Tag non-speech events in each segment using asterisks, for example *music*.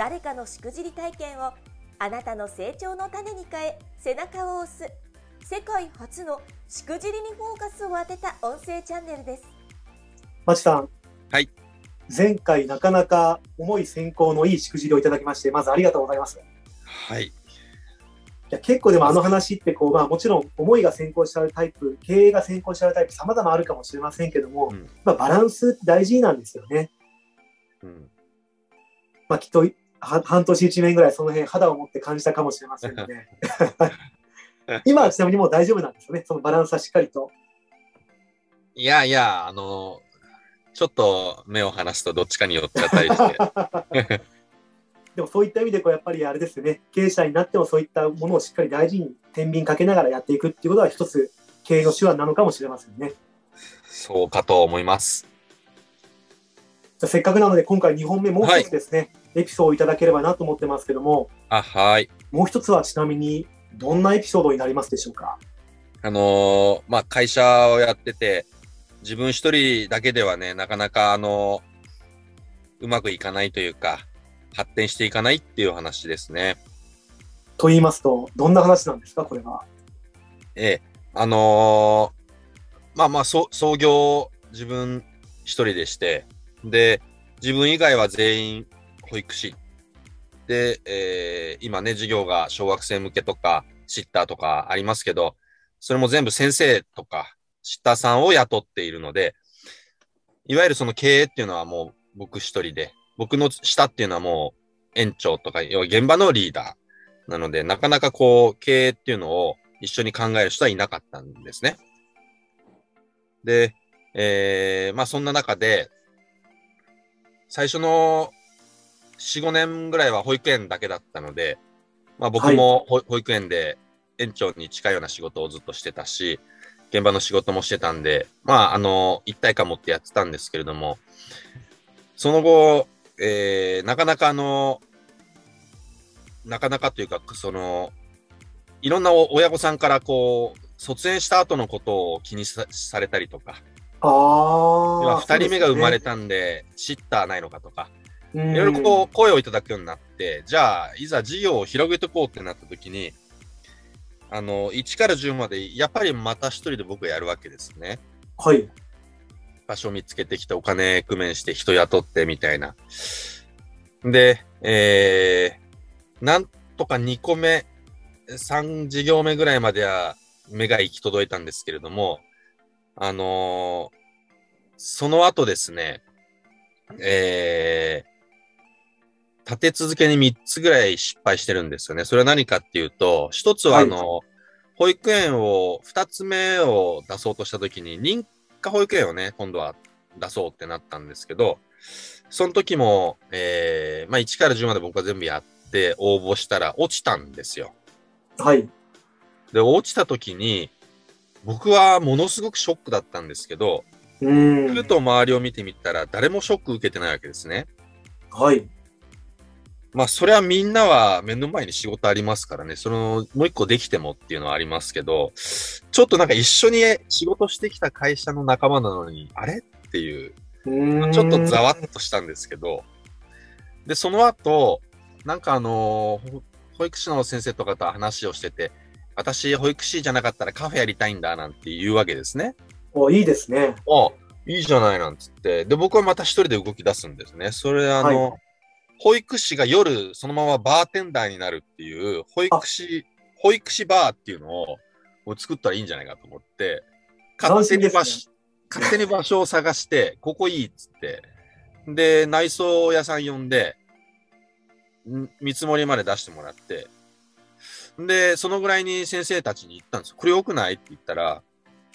誰かのしくじり体験をあなたの成長の種に変え背中を押す世界初のしくじりにフォーカスを当てた音声チャンネルですまちさん。はい。前回なかなか重い選考のいいしくじりをいただきまして、まずありがとうございます。いはい。や結構でもあの話ってこう、まあもちろん思いが先行しちゃうタイプ、経営が先行しちゃうタイプ、様々あるかもしれませんけども、うんまあバランスって大事なんですよね。うん、まあきっとは半年一年ぐらいその辺肌を持って感じたかもしれませんので。*laughs* 今はちなみにもう大丈夫なんですよね。そのバランスはしっかりと。いやいや、あの、ちょっと目を離すとどっちかに寄っちゃったりして。*laughs* でもそういった意味でこうやっぱりあれですよね、経営者になってもそういったものをしっかり大事に天秤かけながらやっていくっていうことは一つ経営の手腕なのかもしれませんね。そうかと思います。じゃあせっかくなので今回2本目もう一つですね、エピソードをいただければなと思ってますけども、あ、はい。もう一つはちなみにどんなエピソードになりますでしょうか？あのーまあ、会社をやってて、自分一人だけではね、なかなかあのうまくいかないというか、発展していかないっていう話ですね。と言いますと、どんな話なんですか、これは。ええ。あのーまあまあ、そ創業自分一人でして、で、自分以外は全員保育士。で、えー今ね、授業が小学生向けとか、シッターとかありますけど、それも全部先生とか、シッターさんを雇っているので、いわゆるその経営っていうのはもう僕一人で、僕の下っていうのはもう園長とか、要は現場のリーダー。なので、なかなかこう、経営っていうのを一緒に考える人はいなかったんですね。で、えー、まあそんな中で、最初の4、5年ぐらいは保育園だけだったので、まあ僕も保保育園で園長に近いような仕事をずっとしてたし、現場の仕事もしてたんで、まああの、一体感持ってやってたんですけれども、その後、えー、なかなかあの、なかなかというか、その、いろんなお親御さんからこう、卒園した後のことを気にさされたりとか、ああ。要は2人目が生まれた。たんで、シッターないのかとか、いいろいろこう、声をいただくようになって、じゃあ、いざ事業を広げていこうってなった時に、あの、1から10まで、やっぱりまた一人で僕がやるわけですね。はい。場所見つけてきて、お金工面して、人雇ってみたいな。で、えー、なんとか2個目、3事業目ぐらいまでは目が行き届いたんですけれども、あのーその後ですね、えー、立て続けに3つぐらい失敗してるんですよね。それは何かっていうと、一つはあの、保育園を、2つ目を出そうとしたときに、認可保育園をね、今度は出そうってなったんですけど、その時も、えー、まあ1から10まで僕は全部やって応募したら落ちたんですよ。はい。で、落ちた時に、僕はものすごくショックだったんですけど、うんふ。と周りを見てみたら誰もショック受けてないわけですね。はい。まあ、それはみんなは目の前に仕事ありますからね、その、もう一個できてもっていうのはありますけど、ちょっとなんか一緒に仕事してきた会社の仲間なのに、あれ？っていう、うんちょっとざわっとしたんですけど、で、その後、なんかあの保育士の先生とかと話をしてて、私、保育士じゃなかったらカフェやりたいんだなんて言うわけですね。おいいですね。あ、いいじゃないなんつって。で、僕はまた一人で動き出すんですね。それ、あの、は保育士が夜そのままバーテンダーになるっていう、保育士、保育士バーっていうのを作ったらいいんじゃないかと思って、勝手に場所、勝手に場所を探して、ここいいっつって、で、内装屋さん呼んで、ん見積もりまで出してもらって、で、そのぐらいに先生たちに言ったんですよ。これ良くないって言ったら、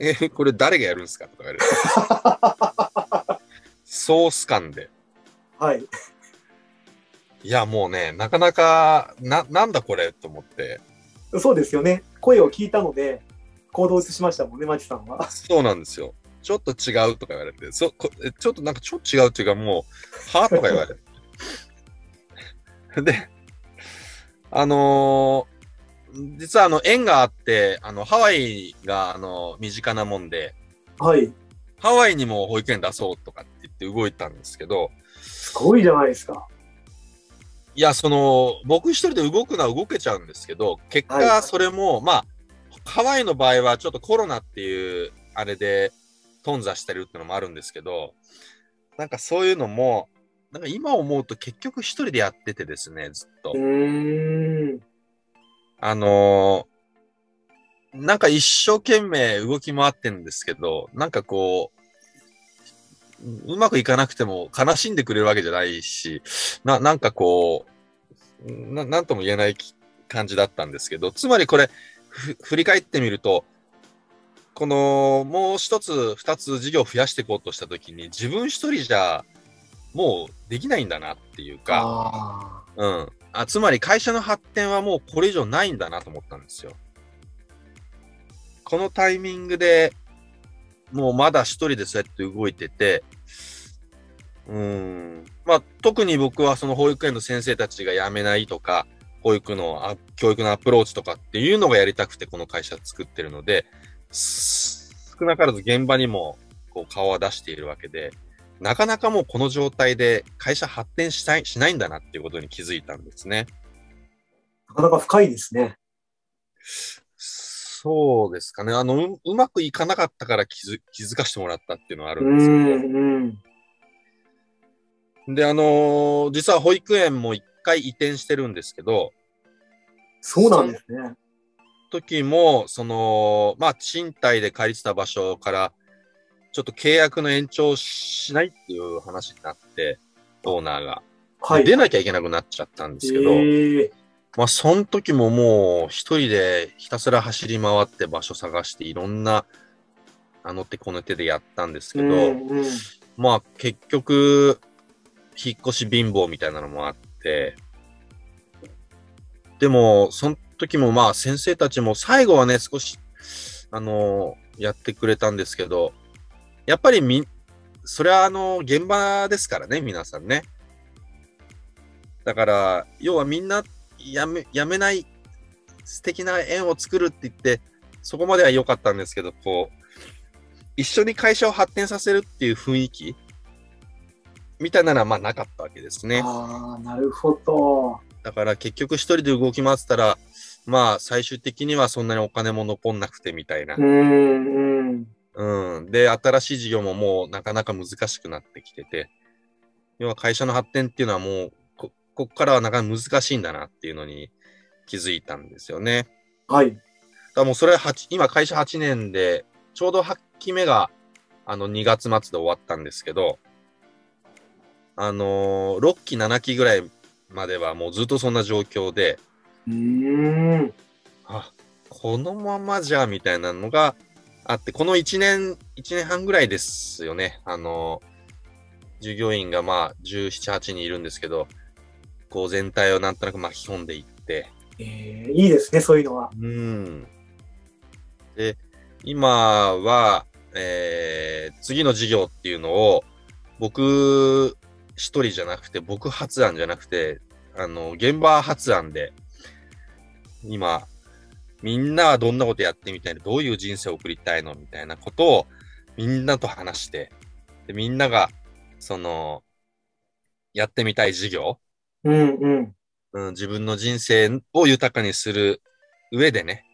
えーこれ誰がやるんですかとか言われて。*laughs* ソース感で。はい。いや、もうね、なかなか、な、なんだこれと思って。そうですよね。声を聞いたので、行動を移しましたもんね、マチさんは。そうなんですよ。ちょっと違うとか言われて、そこえちょっとなんかちょっと違うっていうか、もう、はとか言われて。*laughs* で、あのー実はあの、縁があって、あの、ハワイが、あの、身近なもんで、はい。ハワイにも保育園出そうとかって言って動いたんですけど、すごいじゃないですか。いや、その、僕一人で動くのは動けちゃうんですけど、結はい果、それも、まあ、ハワイの場合はちょっとコロナっていう、あれで、頓挫してるってのもあるんですけど、なんかそういうのも、なんか今思うと結局一人でやっててですね、ずっと。あのーなんか一生懸命動き回ってんですけど、なんかこう、うまくいかなくても悲しんでくれるわけじゃないし、な、なんかこう、ななんとも言えないき感じだったんですけど、つまりこれ、ふ振り返ってみると、この、もう一つ、二つ事業を増やしていこうとしたときに、自分一人じゃ、もうできないんだなっていうか、あうん。あつまり会社の発展はもうこれ以上ないんだなと思ったんですよ。このタイミングでもうまだ一人でそうやって動いてて、うん。まあ特に僕はその保育園の先生たちが辞めないとか、保育の教育のアプローチとかっていうのがやりたくてこの会社作ってるので、少なからず現場にもこう顔は出しているわけで、なかなかもうこの状態で会社発展したい、しないんだなっていうことに気づいたんですね。なかなか深いですね。そうですかね。あの、ううまくいかなかったから気づ気づかしてもらったっていうのはあうるんですけん、うん。ど。で、あのー実は保育園も一回移転してるんですけど、そうなんですね。時も、その、まあ、賃貸で借りてた場所から、ちょっと契約の延長しないっていう話になって、オーナーが。はい。出なきゃいけなくなっちゃったんですけど、ええまあ、その時ももう一人でひたすら走り回って場所探していろんな、あの手この手でやったんですけど、うんうんまあ結局、引っ越し貧乏みたいなのもあって、でも、その時もまあ先生たちも最後はね、少し、あのやってくれたんですけど、やっぱりみ、それはあの、現場ですからね、皆さんね。だから、要はみんなやめ、やめない素敵な縁を作るって言って、そこまでは良かったんですけど、こう、一緒に会社を発展させるっていう雰囲気みたいなのはまあなかったわけですね。ああ、なるほど。だから結局一人で動き回ってたら、まあ最終的にはそんなにお金も残んなくてみたいなう。ん、うん。うん。で、新しい事業ももうなかなか難しくなってきてて、要は会社の発展っていうのはもう、こ、こっからはなかなか難しいんだなっていうのに気づいたんですよね。はい。だからもうそれは8今会社8年で、ちょうど8期目が、あの、2月末で終わったんですけど、あのー、6期、7期ぐらいまではもうずっとそんな状況で、うーん。あ、このままじゃ、みたいなのがあって、この1年、1年半ぐらいですよね。あのー、従業員がまあ、17、8人いるんですけど、こう全体をなんとなく巻き込んでいって、ええいいですね、そういうのは。うん。で、今は、えー、次の事業っていうのを、僕一人じゃなくて、僕発案じゃなくて、あの、現場発案で、今、みんなはどんなことやってみたいな、どういう人生を送りたいのみたいなことを、みんなと話して、で、みんなが、その、やってみたい事業、うん、うん。うん、自分の人生を豊かにする上でね、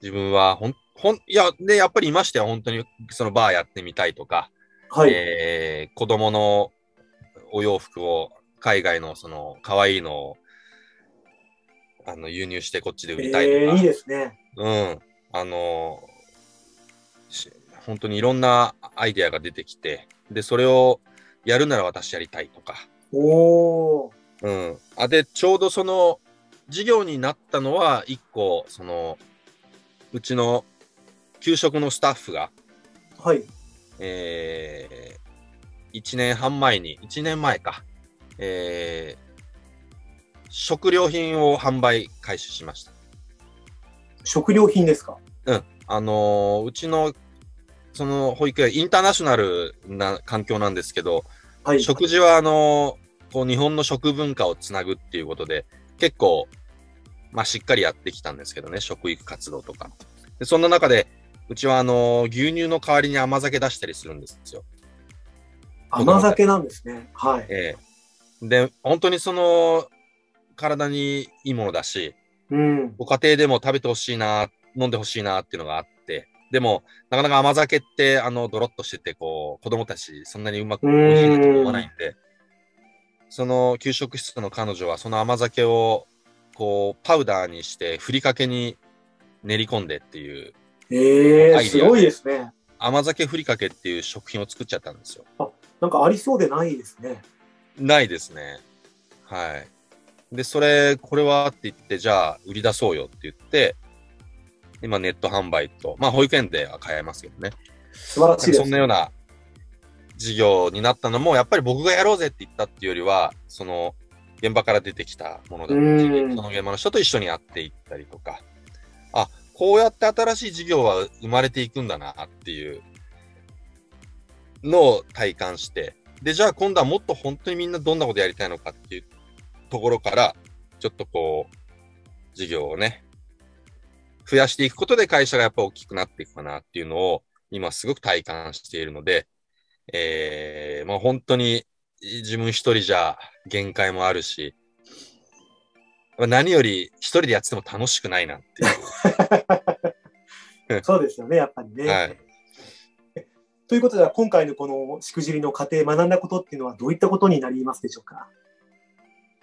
自分はほん、ほん、いや、で、やっぱりいましたよ、本当に、そのバーやってみたいとか、はい。えー、子供のお洋服を、海外のその、可愛いのを、あの、輸入してこっちで売りたいとか、ええいいですね。うん、あのし本当にいろんなアイデアが出てきて、で、それをやるなら私やりたいとか、おー。うん。あ、で、ちょうどその、事業になったのは、一個、その、うちの給食のスタッフが、はい。えー、1年半前に、1年前か、えー、食料品を販売開始しました。食料品ですか？うん。あのーうちの、その保育園、インターナショナルな環境なんですけど、はい。食事はあのーこう日本の食文化をつなぐっていうことで、結構、まあしっかりやってきたんですけどね、食育活動とか。でそんな中で、うちはあのー牛乳の代わりに甘酒出したりするんですよ。甘酒なんですね。はい。ええで、本当にその、体にいいものだし、うん。ご家庭でも食べてほしいな、飲んでほしいなっていうのがあって、でも、なかなか甘酒って、あの、ドロッとしてて、こう、子供たち、そんなにうまく、うん美味しいなと思わないんで、その、給食室の彼女は、その甘酒を、こう、パウダーにして、ふりかけに練り込んでっていう、ええアイデアすごいですね。甘酒ふりかけっていう食品を作っちゃったんですよ。なんかありそうでないですね。ないですね。はい。で、それ、これはって言って、じゃあ、売り出そうよって言って、今、ネット販売と、まあ、保育園では買えますけどね。素晴らしいです。そんなような事業になったのも、やっぱり僕がやろうぜって言ったっていうよりは、その、現場から出てきたものだった。り、うん。その現場の人と一緒にやっていったりとか、あ、こうやって新しい事業は生まれていくんだなっていう。のを体感して、で、じゃあ今度はもっと本当にみんなどんなことやりたいのかっていうところから、ちょっとこう、事業をね、増やしていくことで会社がやっぱ大きくなっていくかなっていうのを今すごく体感しているので、えー、まあ本当に自分一人じゃ限界もあるし、まあ何より一人でやってても楽しくないなっていう。*laughs* そうですよね、やっぱりね。はい *laughs* ということで、今回のこのしくじりの過程、学んだことっていうのはどういったことになりますでしょうか？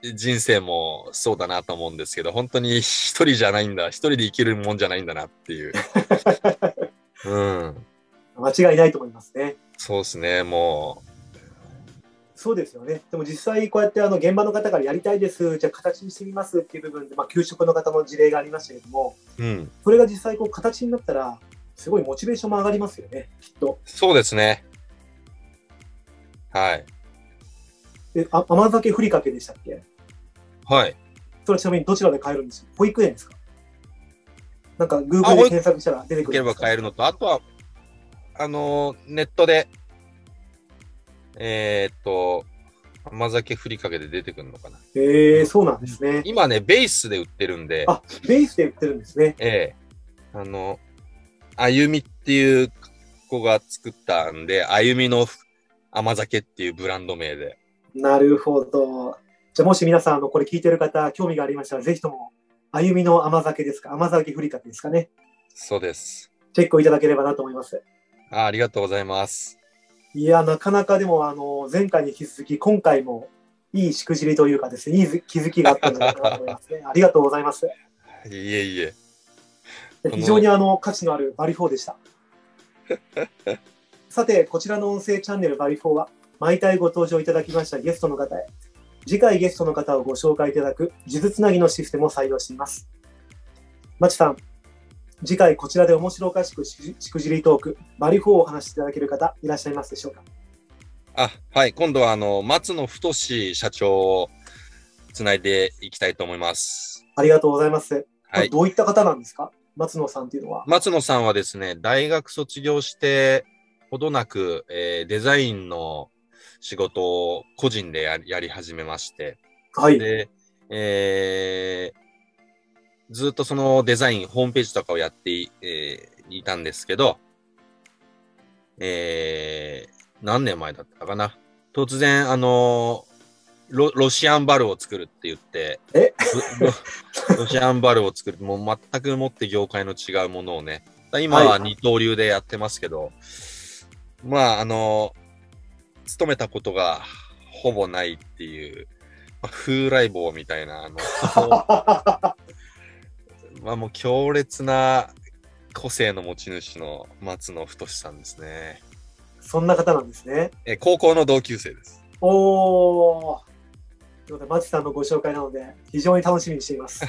人生もそうだなと思うんですけど、本当に一人じゃないんだ、一人で生きるもんじゃないんだなっていう。*laughs* うん。間違いないと思いますね。そうですね、もそうですよね。でも実際こうやってあの現場の方からやりたいです、じゃあ形にしてみますっていう部分で、まあ、給食の方の事例がありましたけども、う。うん。それが実際こう形になったら、すごいモチベーションも上がりますよね、きっと。そうですね。はい。であ甘酒ふりかけでしたっけ？はい。それはちなみにどちらで買えるんですか？保育園ですか？なんかあ Google で検索したら出てくるんですか？買えるのと、あとは、あのーネットで、えーっと、甘酒ふりかけで出てくるのかな。へえそうなんですね。今ね、ベースで売ってるんで、あ、ベースで売ってるんですね。ええあの、あゆみっていう子が作ったんで、あゆみの甘酒っていうブランド名で。なるほど。じゃあもし皆さん、あの、これ聞いてる方、興味がありましたら、ぜひとも、あゆみの甘酒ですか？甘酒ふりかけですかね？そうです。チェックをいただければなと思います。あありがとうございます。いや、なかなかでも、あの、前回に引き続き、今回も、いいしくじりというかですね、いい気づきがあったんじゃないかなと思いますね。*laughs* ありがとうございます。いえいえ。の非常にあの価値のあるバリフォーでした。*laughs* さて、こちらの音声チャンネルバリフォーは、毎回ご登場いただきましたゲストの方へ、次回ゲストの方をご紹介いただく、数珠つなぎのシステムを採用しています。まちさん、次回こちらで面白おかしくししくじりトーク、バリフォーをお話しいただける方、いらっしゃいますでしょうか？あ、はい。今度は、あの、松野太社長をつないでいきたいと思います。ありがとうございます。はい。どういった方なんですか？松野さんっていうのは。松野さんはですね、大学卒業して、ほどなく、えーデザインの仕事を個人でやりやり始めまして、はい。で、えーずっとそのデザイン、ホームページとかをやってい,、えーいたんですけど、えー何年前だったかな。突然、あのロ、ロシアンバルを作るって言って、え？ロシアンバルを作る、もう全くもって業界の違うものをね、今は二刀流でやってますけど、まあ、あの、勤めたことがほぼないっていう、まあ、風来坊みたいな、あの、*laughs* まあもう強烈な個性の持ち主の松野太さんですね。そんな方なんですね。え高校の同級生です。おー。ということで、マチさんのご紹介なので、非常に楽しみにしています。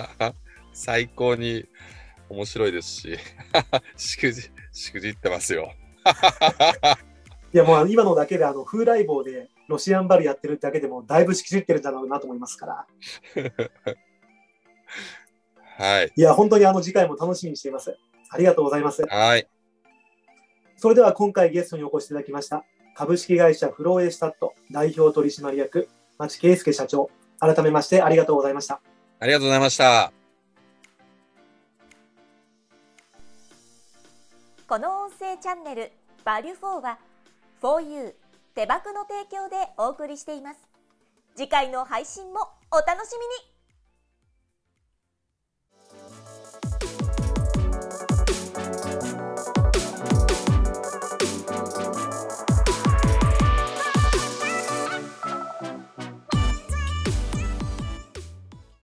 *laughs* 最高に面白いですし、*laughs* しくじ、しくじってますよ。*laughs* いや、もう今のだけで、あの、風来坊で、ロシアンバルやってるだけでもだいぶしきじってるんだろうなと思いますから。はい。いや、本当にあの次回も楽しみにしています。ありがとうございます。はい。それでは今回ゲストにお越しいただきました株式会社フローエスタット代表取締役町圭介社長改めましてありがとうございましたありがとうございました。この音声チャンネル「バリュフォーは 4U 手箱の提供でお送りしています次回の配信もお楽しみに